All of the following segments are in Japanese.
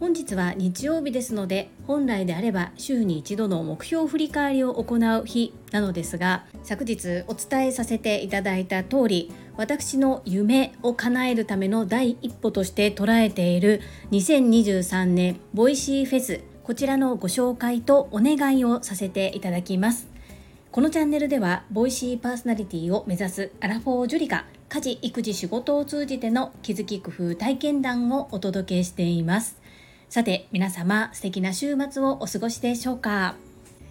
本日は日曜日ですので本来であれば週に一度の目標振り返りを行う日なのですが昨日お伝えさせていただいた通り私の夢を叶えるための第一歩として捉えている2023年 Voicy フェスこちらのご紹介とお願いをさせていただきます。このチャンネルでは Voicy パーソナリティを目指すアラフォージュリが家事育児仕事を通じての気づき工夫体験談をお届けしています。さて皆様素敵な週末をお過ごしでしょうか？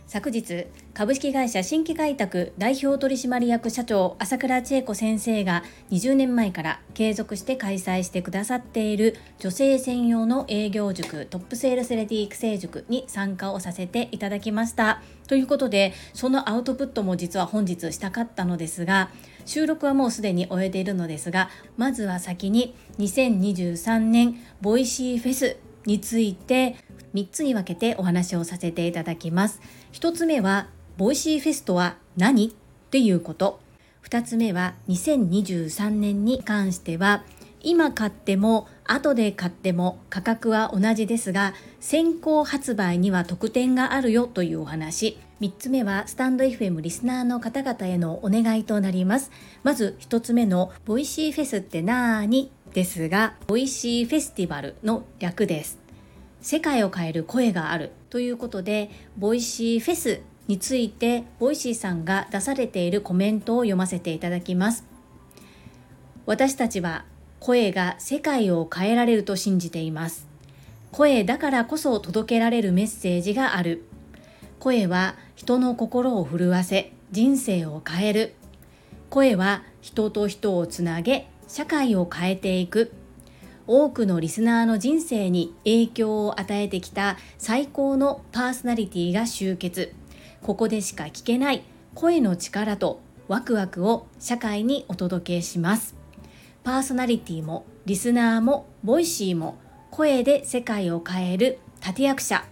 昨日株式会社新規開拓代表取締役社長朝倉千恵子先生が20年前から継続して開催してくださっている女性専用の営業塾トップセールスレディ育成塾に参加をさせていただきました。ということでそのアウトプットも実は本日したかったのですが収録はもうすでに終えているのですがまずは先に2023年 Voicy フェスについて3つに分けてお話をさせていただきます。1つ目は Voicy フェスとは何っていうこと。2つ目は2023年に関しては今買っても後で買っても価格は同じですが先行発売には特典があるよというお話。3つ目はスタンド FM リスナーの方々へのお願いとなります。まず1つ目の Voicy フェスってなーにですが Voicy フェスティバルの略です。世界を変える声がある。ということで Voicy フェスについて Voicy さんが出されているコメントを読ませていただきます。私たちは声が世界を変えられると信じています。声だからこそ届けられるメッセージがある。声は人の心を震わせ人生を変える。声は人と人をつなげ社会を変えていく。多くのリスナーの人生に影響を与えてきた最高のパーソナリティが集結。ここでしか聞けない声の力とワクワクを社会にお届けします。パーソナリティもリスナーも Voicy も声で世界を変える立役者。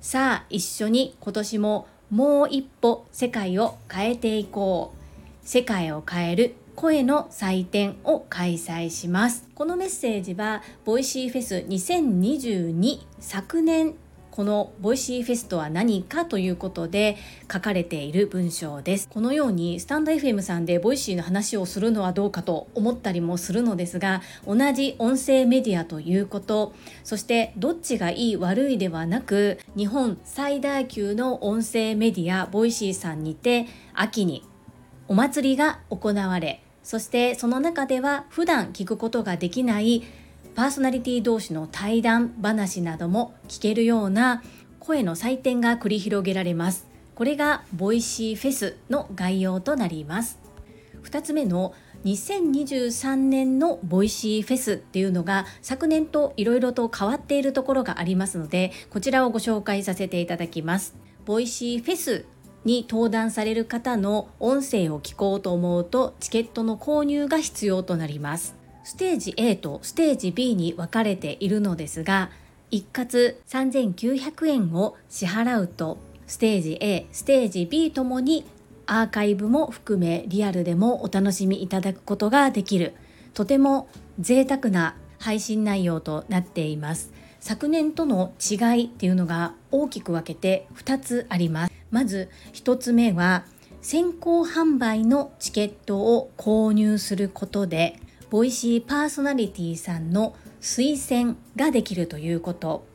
さあ一緒に今年ももう一歩世界を変えていこう。世界を変える声の祭典を開催します。このメッセージは Voicy フェス2022昨年この Voicy フェスとは何かということで書かれている文章です。このようにスタンド FM さんで Voicy の話をするのはどうかと思ったりもするのですが同じ音声メディアということそしてどっちがいい悪いではなく日本最大級の音声メディア Voicy さんにて秋にお祭りが行われそしてその中では普段聞くことができないパーソナリティ同士の対談話なども聞けるような声の祭典が繰り広げられます。これが Voicy フェスの概要となります。2つ目の2023年の Voicy フェスっていうのが昨年といろいろと変わっているところがありますのでこちらをご紹介させていただきます。Voicy フェスに登壇される方の音声を聞こうと思うとチケットの購入が必要となります。ステージ A とステージ B に分かれているのですが一括3900円を支払うとステージ A ステージ B ともにアーカイブも含めリアルでもお楽しみいただくことができる。とても贅沢な配信内容となっています。昨年との違いっていうのが大きく分けて2つあります。まず1つ目は先行販売のチケットを購入することで Voicy パーソナリティさんの推薦ができるということ。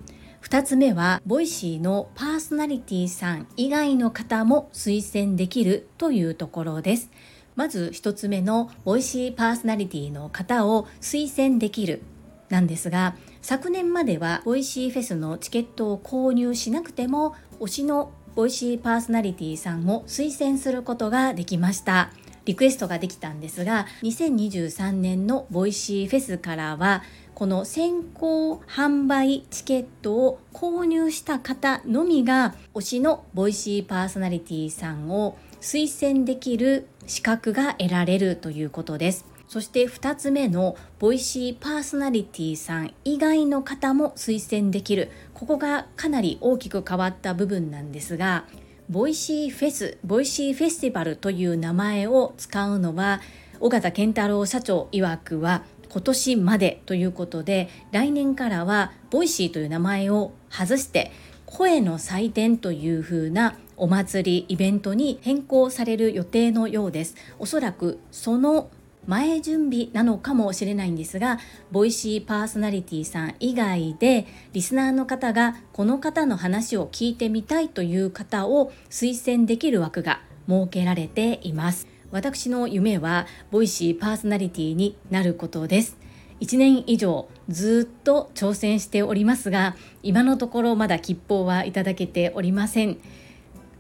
2つ目は Voicy のパーソナリティさん以外の方も推薦できるというところです。まず1つ目の Voicy パーソナリティの方を推薦できるなんですが昨年までは Voicy フェスのチケットを購入しなくても推しの Voicy パーソナリティさんを推薦することができました。リクエストができたんですが2023年の Voicy フェスからはこの先行販売チケットを購入した方のみが推しの Voicy パーソナリティさんを推薦できる資格が得られるということです。そして2つ目の Voicy パーソナリティさん以外の方も推薦できる。ここがかなり大きく変わった部分なんですがVoicy フェス Voicy フェスティバルという名前を使うのは緒方憲太郎社長曰くは今年までということで来年からは Voicy という名前を外して声の祭典というふうなお祭りイベントに変更される予定のようです。おそらくその前準備なのかもしれないんですが Voicy パーソナリティさん以外でリスナーの方がこの方の話を聞いてみたいという方を推薦できる枠が設けられています。私の夢はボイシーパーソナリティになることです。1年以上ずっと挑戦しておりますが今のところまだ吉報はいただけておりません。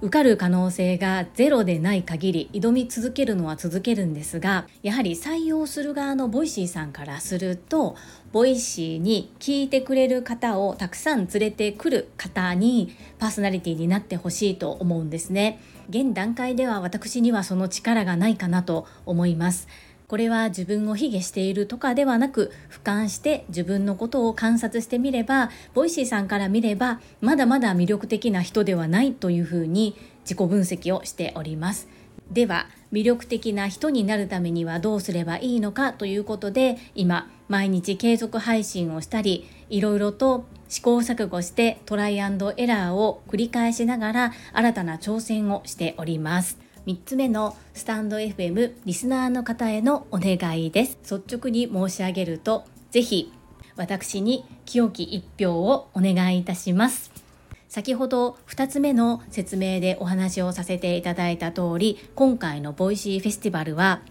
受かる可能性がゼロでない限り挑み続けるのは続けるんですがやはり採用する側のボイシーさんからするとボイシーに聞いてくれる方をたくさん連れてくる方にパーソナリティになってほしいと思うんですね。現段階では私にはその力がないかなと思います。これは自分を卑下しているとかではなく俯瞰して自分のことを観察してみればボイシーさんから見ればまだまだ魅力的な人ではないというふうに自己分析をしております。では魅力的な人になるためにはどうすればいいのかということで今毎日継続配信をしたりいろいろと試行錯誤してトライアンドエラーを繰り返しながら新たな挑戦をしております。3つ目のスタンド FM リスナーの方へのお願いです。率直に申し上げるとぜひ私に清き一票をお願いいたします。先ほど2つ目の説明でお話をさせていただいた通り今回のボイシーフェスティバルは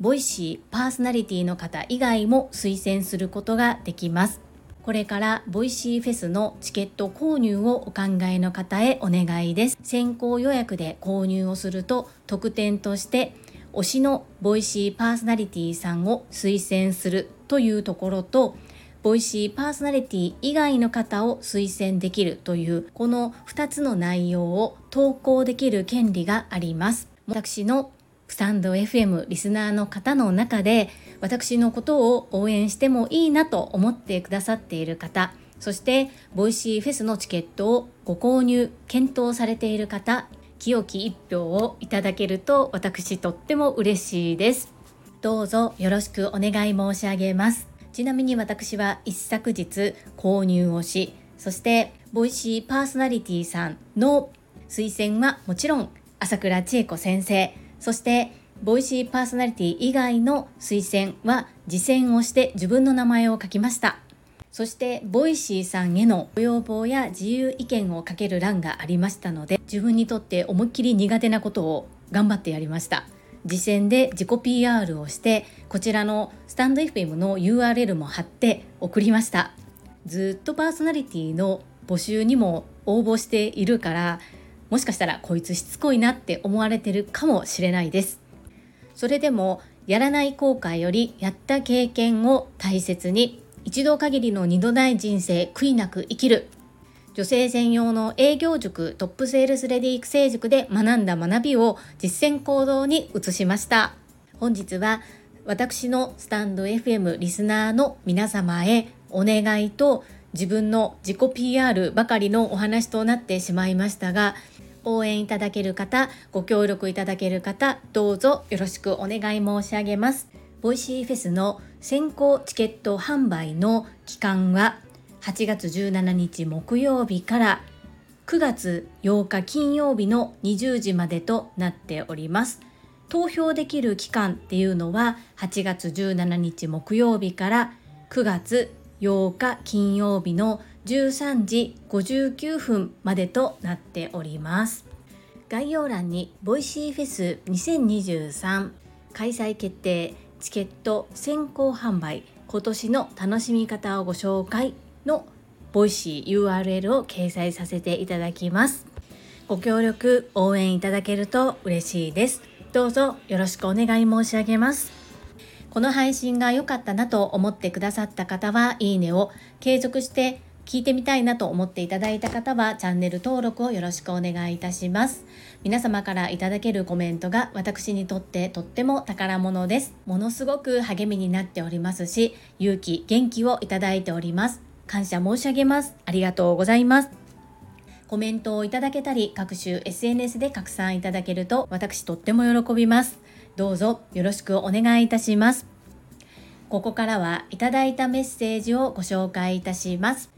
ボイシーパーソナリティの方以外も推薦することができます。これからボイシーフェスのチケット購入をお考えの方へお願いです。先行予約で購入をすると特典として推しのボイシーパーソナリティさんを推薦するというところとボイシーパーソナリティ以外の方を推薦できるというこの2つの内容を投稿できる権利があります。私のスタンド FM リスナーの方の中で私のことを応援してもいいなと思ってくださっている方そしてボイシーフェスのチケットをご購入検討されている方清き一票をいただけると私とっても嬉しいです。どうぞよろしくお願い申し上げます。ちなみに私は一昨日購入をしそしてボイシーパーソナリティさんの推薦はもちろん朝倉千恵子先生そしてボイシーパーソナリティ以外の推薦は自薦をして自分の名前を書きました。そしてボイシーさんへのご要望や自由意見を書ける欄がありましたので自分にとって思いっきり苦手なことを頑張ってやりました。実践で自己 PR をしてこちらのスタンド FM の URL も貼って送りました。ずっとパーソナリティの募集にも応募しているからもしかしたらこいつしつこいなって思われてるかもしれないです。それでもやらない後悔よりやった経験を大切に一度限りの二度ない人生悔いなく生きる。女性専用の営業塾トップセールスレディ育成塾で学んだ学びを実践行動に移しました。本日は私のスタンド FM リスナーの皆様へお願いと自分の自己 PR ばかりのお話となってしまいましたが応援いただける方ご協力いただける方どうぞよろしくお願い申し上げます。ボイシーフェスの先行チケット販売の期間は8月17日木曜日から9月8日金曜日の20時までとなっております。投票できる期間っていうのは8月17日木曜日から9月8日金曜日の13時59分までとなっております。概要欄にボイシーフェス2023開催決定チケット先行販売今年の楽しみ方をご紹介のボイシー URL を掲載させていただきます。ご協力応援いただけると嬉しいです。どうぞよろしくお願い申し上げます。この配信が良かったなと思ってくださった方はいいねを継続して聞いてみたいなと思っていただいた方はチャンネル登録をよろしくお願いいたします。皆様からいただけるコメントが私にとってとっても宝物です。ものすごく励みになっておりますし、勇気、元気をいただいております。感謝申し上げます。ありがとうございます。コメントをいただけたり、各種 SNS で拡散いただけると私とっても喜びます。どうぞよろしくお願いいたします。ここからはいただいたメッセージをご紹介いたします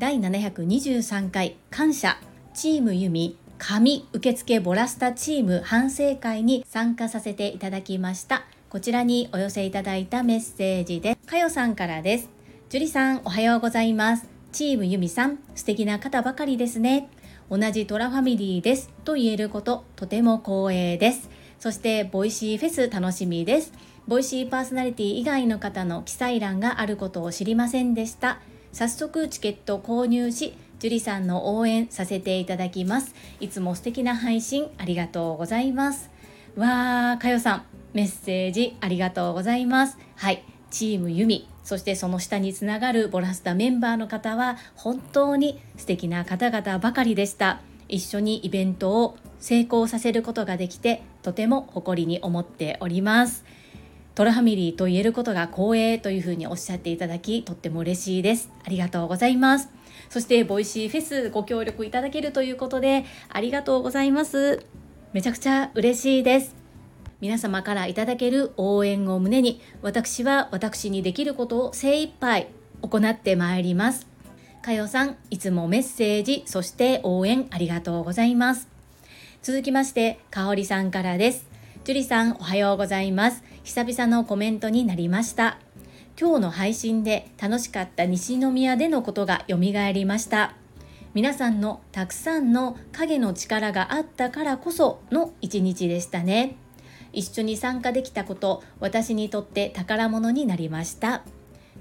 第723回感謝チームユミ紙受付ボラスタチーム反省会に参加させていただきました。こちらにお寄せいただいたメッセージです。かよさんからです。樹里さんおはようございます。チームユミさん素敵な方ばかりですね。同じトラファミリーです。と言えることとても光栄です。そしてボイシーフェス楽しみです。ボイシーパーソナリティ以外の方の記載欄があることを知りませんでした。早速チケット購入し樹里さんの応援させていただきます。いつも素敵な配信ありがとうございます。わーかよさんメッセージありがとうございます。はいチームユミそしてその下につながるボラスタメンバーの方は本当に素敵な方々ばかりでした。一緒にイベントを成功させることができてとても誇りに思っております。トラファミリーと言えることが光栄というふうにおっしゃっていただきとっても嬉しいです。ありがとうございます。そしてボイシーフェスご協力いただけるということでありがとうございます。めちゃくちゃ嬉しいです。皆様からいただける応援を胸に私は私にできることを精一杯行ってまいります。かよさんいつもメッセージそして応援ありがとうございます。続きましてかおりさんからです。樹里さんおはようございます。久々のコメントになりました。今日の配信で楽しかった西宮でのことがよみがえりました。皆さんのたくさんの影の力があったからこその一日でしたね。一緒に参加できたこと私にとって宝物になりました。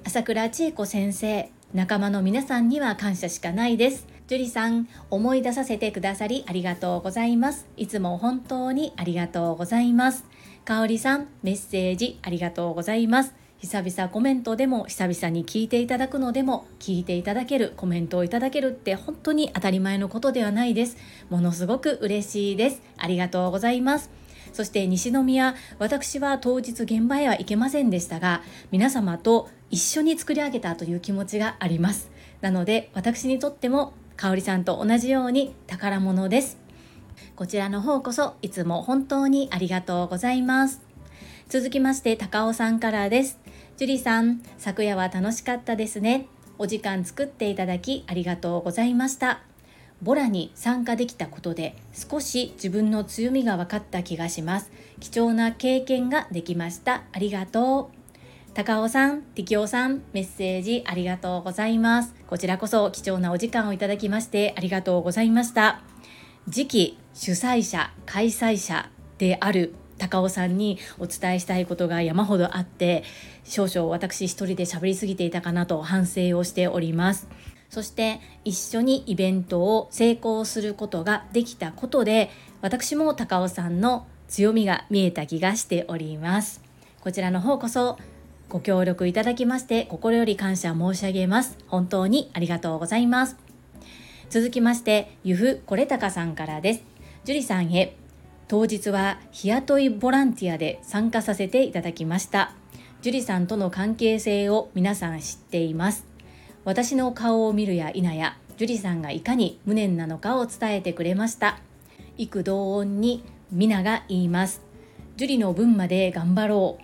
朝倉千恵子先生仲間の皆さんには感謝しかないです。樹里さん思い出させてくださりありがとうございます。いつも本当にありがとうございます。かおりさんメッセージありがとうございます。久々コメントでも久々に聞いていただくのでも聞いていただけるコメントをいただけるって本当に当たり前のことではないです。ものすごく嬉しいです。ありがとうございます。そして西宮私は当日現場へは行けませんでしたが皆様と一緒に作り上げたという気持ちがあります。なので私にとっても香里さんと同じように宝物です。こちらの方こそいつも本当にありがとうございます。続きまして高尾さんからです。樹里さん昨夜は楽しかったですね。お時間作っていただきありがとうございました。ボラに参加できたことで少し自分の強みが分かった気がします。貴重な経験ができました。ありがとう。高尾さん、適応さん、メッセージありがとうございます。こちらこそ貴重なお時間をいただきましてありがとうございました。次期主催者、開催者である高尾さんにお伝えしたいことが山ほどあって少々私一人で喋りすぎていたかなと反省をしております。そして一緒にイベントを成功することができたことで私も高尾さんの強みが見えた気がしております。こちらの方こそご協力いただきまして心より感謝申し上げます。本当にありがとうございます。続きましてゆふこれたかさんからです。樹里さんへ。当日は日雇いボランティアで参加させていただきました。樹里さんとの関係性を皆さん知っています。私の顔を見るや否や樹里さんがいかに無念なのかを伝えてくれました。幾同音に皆が言います。樹里の分まで頑張ろう。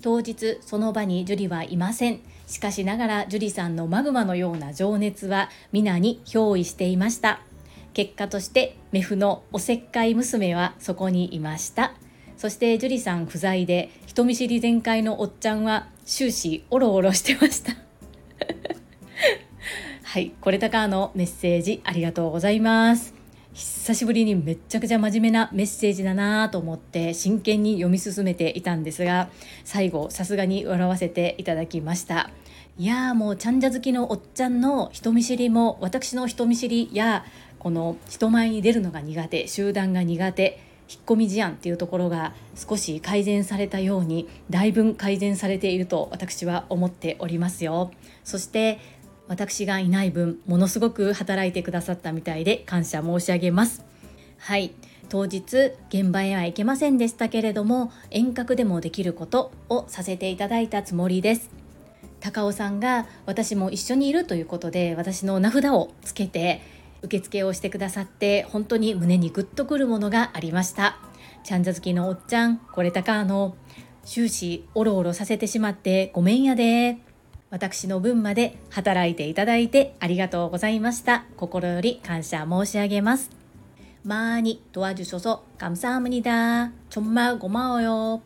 当日その場に樹里はいません。しかしながら樹里さんのマグマのような情熱は皆に憑依していました。結果としてメフのおせっかい娘はそこにいました。そして樹里さん不在で人見知り全開のおっちゃんは終始オロオロしてました。はいこれたかのメッセージありがとうございます。久しぶりにめちゃくちゃ真面目なメッセージだなと思って真剣に読み進めていたんですが最後さすがに笑わせていただきました。いやーもうちゃんじゃ好きのおっちゃんの人見知りも私の人見知りやこの人前に出るのが苦手集団が苦手引っ込み思案っていうところが少し改善されたようにだいぶ改善されていると私は思っておりますよ。そして私がいない分ものすごく働いてくださったみたいで感謝申し上げます。はい。当日現場へは行けませんでしたけれども遠隔でもできることをさせていただいたつもりです。高尾さんが私も一緒にいるということで私の名札をつけて受付をしてくださって本当に胸にグッとくるものがありました。ちゃんじゃ好きのおっちゃんこれたかの終始おろおろさせてしまってごめんやで。私の分まで働いていただいてありがとうございました心より感謝申し上げます 많이 도와주셔서 감사합니다. 정말 고마워요.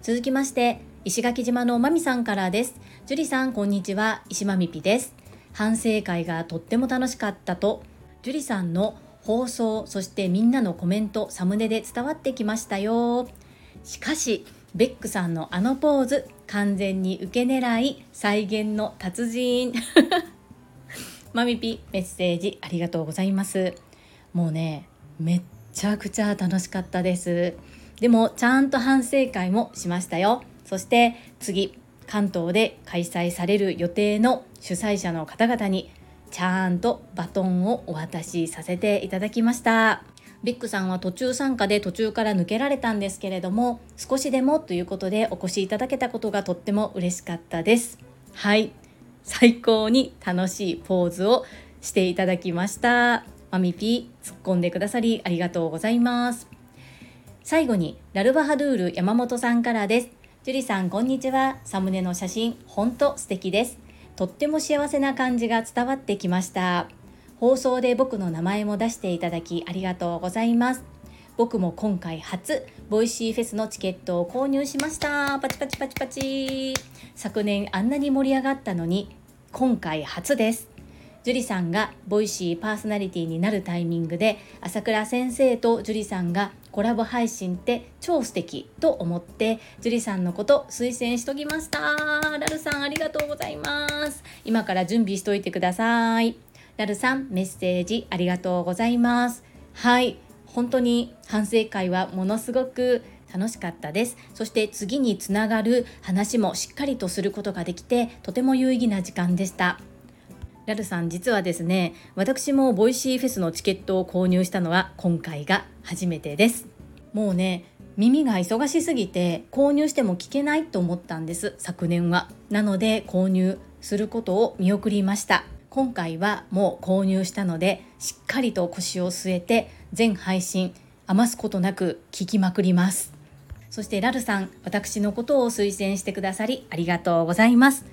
続きまして、石垣島のまみさんからです。樹里さん、こんにちは。石まみぴです。反省会がとっても楽しかったと、樹里さんの放送、そしてみんなのコメント、サムネで伝わってきましたよ。しかし、 ベックさんのあのポーズ、完全に受け狙い、再現の達人。まみぴ、メッセージありがとうございます。もうね、めっちゃくちゃ楽しかったですでもちゃんと反省会もしましたよそして次関東で開催される予定の主催者の方々にちゃんとバトンをお渡しさせていただきましたビッグさんは途中参加で途中から抜けられたんですけれども少しでもということでお越しいただけたことがとっても嬉しかったです。はい。最高に楽しいポーズをしていただきました。マミピー突っ込んでくださりありがとうございます。最後にラルバハドゥール山本さんからです。ジュリさんこんにちは。サムネの写真ほんと素敵です。とっても幸せな感じが伝わってきました。放送で僕の名前も出していただきありがとうございます。僕も今回初ボイシーフェスのチケットを購入しました。パチパチパチパチ。昨年あんなに盛り上がったのに今回初です。樹里さんがボイシーパーソナリティになるタイミングで朝倉先生と樹里さんがコラボ配信って超素敵と思って樹里さんのこと推薦しときました。ラルさんありがとうございます。今から準備しといてください。ラルさんメッセージありがとうございます。はい本当に反省会はものすごく楽しかったです。そして次につながる話もしっかりとすることができてとても有意義な時間でした。ラルさん実はですね私もボイシーフェスのチケットを購入したのは今回が初めてです。もうね耳が忙しすぎて購入しても聞けないと思ったんです昨年は。なので購入することを見送りました。今回はもう購入したのでしっかりと腰を据えて全配信余すことなく聞きまくります。そしてラルさん私のことを推薦してくださりありがとうございます。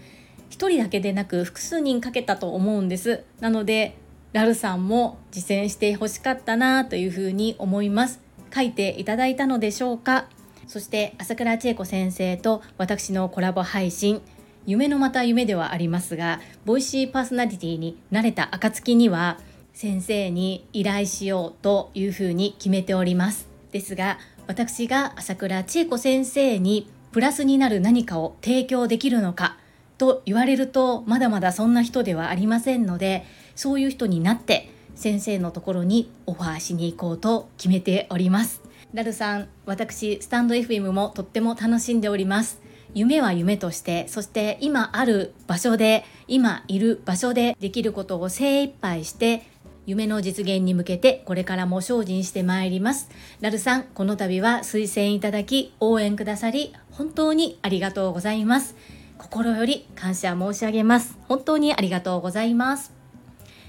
1人だけでなく複数人かけたと思うんです。なのでラルさんも実践してほしかったなというふうに思います。書いていただいたのでしょうか。そして朝倉千恵子先生と私のコラボ配信。夢のまた夢ではありますがボイシーパーソナリティになれた暁には先生に依頼しようというふうに決めております。ですが私が朝倉千恵子先生にプラスになる何かを提供できるのかと言われるとまだまだそんな人ではありませんのでそういう人になって先生のところにオファーしに行こうと決めております。ラルさん私スタンド FM もとっても楽しんでおります。夢は夢としてそして今ある場所で今いる場所でできることを精一杯して夢の実現に向けてこれからも精進してまいりますラルさんこの度は推薦いただき応援くださり本当にありがとうございます心より感謝申し上げます。本当にありがとうございます。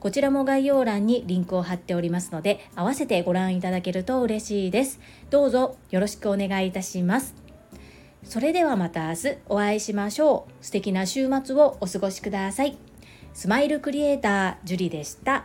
こちらも概要欄にリンクを貼っておりますので、合わせてご覧いただけると嬉しいです。どうぞよろしくお願いいたします。それではまた明日お会いしましょう。素敵な週末をお過ごしください。スマイルクリエイター、ジュリでした。